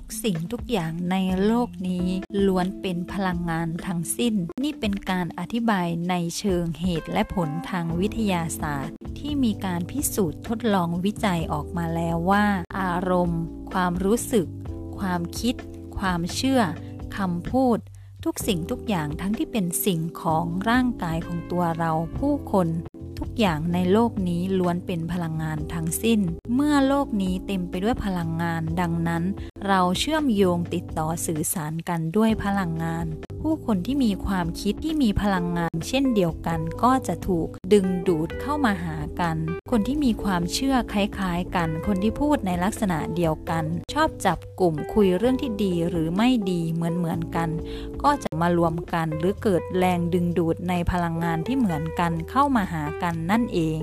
ทุกสิ่งทุกอย่างในโลกนี้ ล้วนเป็นพลังงานทั้งสิ้น นี่เป็นการอธิบายในเชิงเหตุและผลทางวิทยาศาสตร์ ที่มีการพิสูจน์ทดลองวิจัยออกมาแล้วว่า อารมณ์ ความรู้สึก ความคิด ความเชื่อคำพูดทุกสิ่งทุกอย่างทั้งที่เป็นสิ่งของร่างกายของตัวเราผู้คนทุกอย่างในโลกนี้ล้วนเป็นพลังงานทั้งสิ้น เมื่อโลกนี้เต็มไปด้วยพลังงานดังนั้น เราเชื่อมโยงติดต่อสื่อสารกันด้วยพลังงาน ผู้คนที่มีความคิดที่มีพลังงาน เช่นเดียวกันก็จะถูกดึงดูดเข้ามาหากัน คนที่มีความเชื่อคล้ายๆกัน คนที่พูดในลักษณะเดียวกัน ชอบจับกลุ่มคุยเรื่องที่ดีหรือไม่ดีเหมือนๆกัน ก็จะมารวมกันหรือเกิดแรงดึงดูดในพลังงานที่เหมือนกันเข้ามาหากันนั่นเอง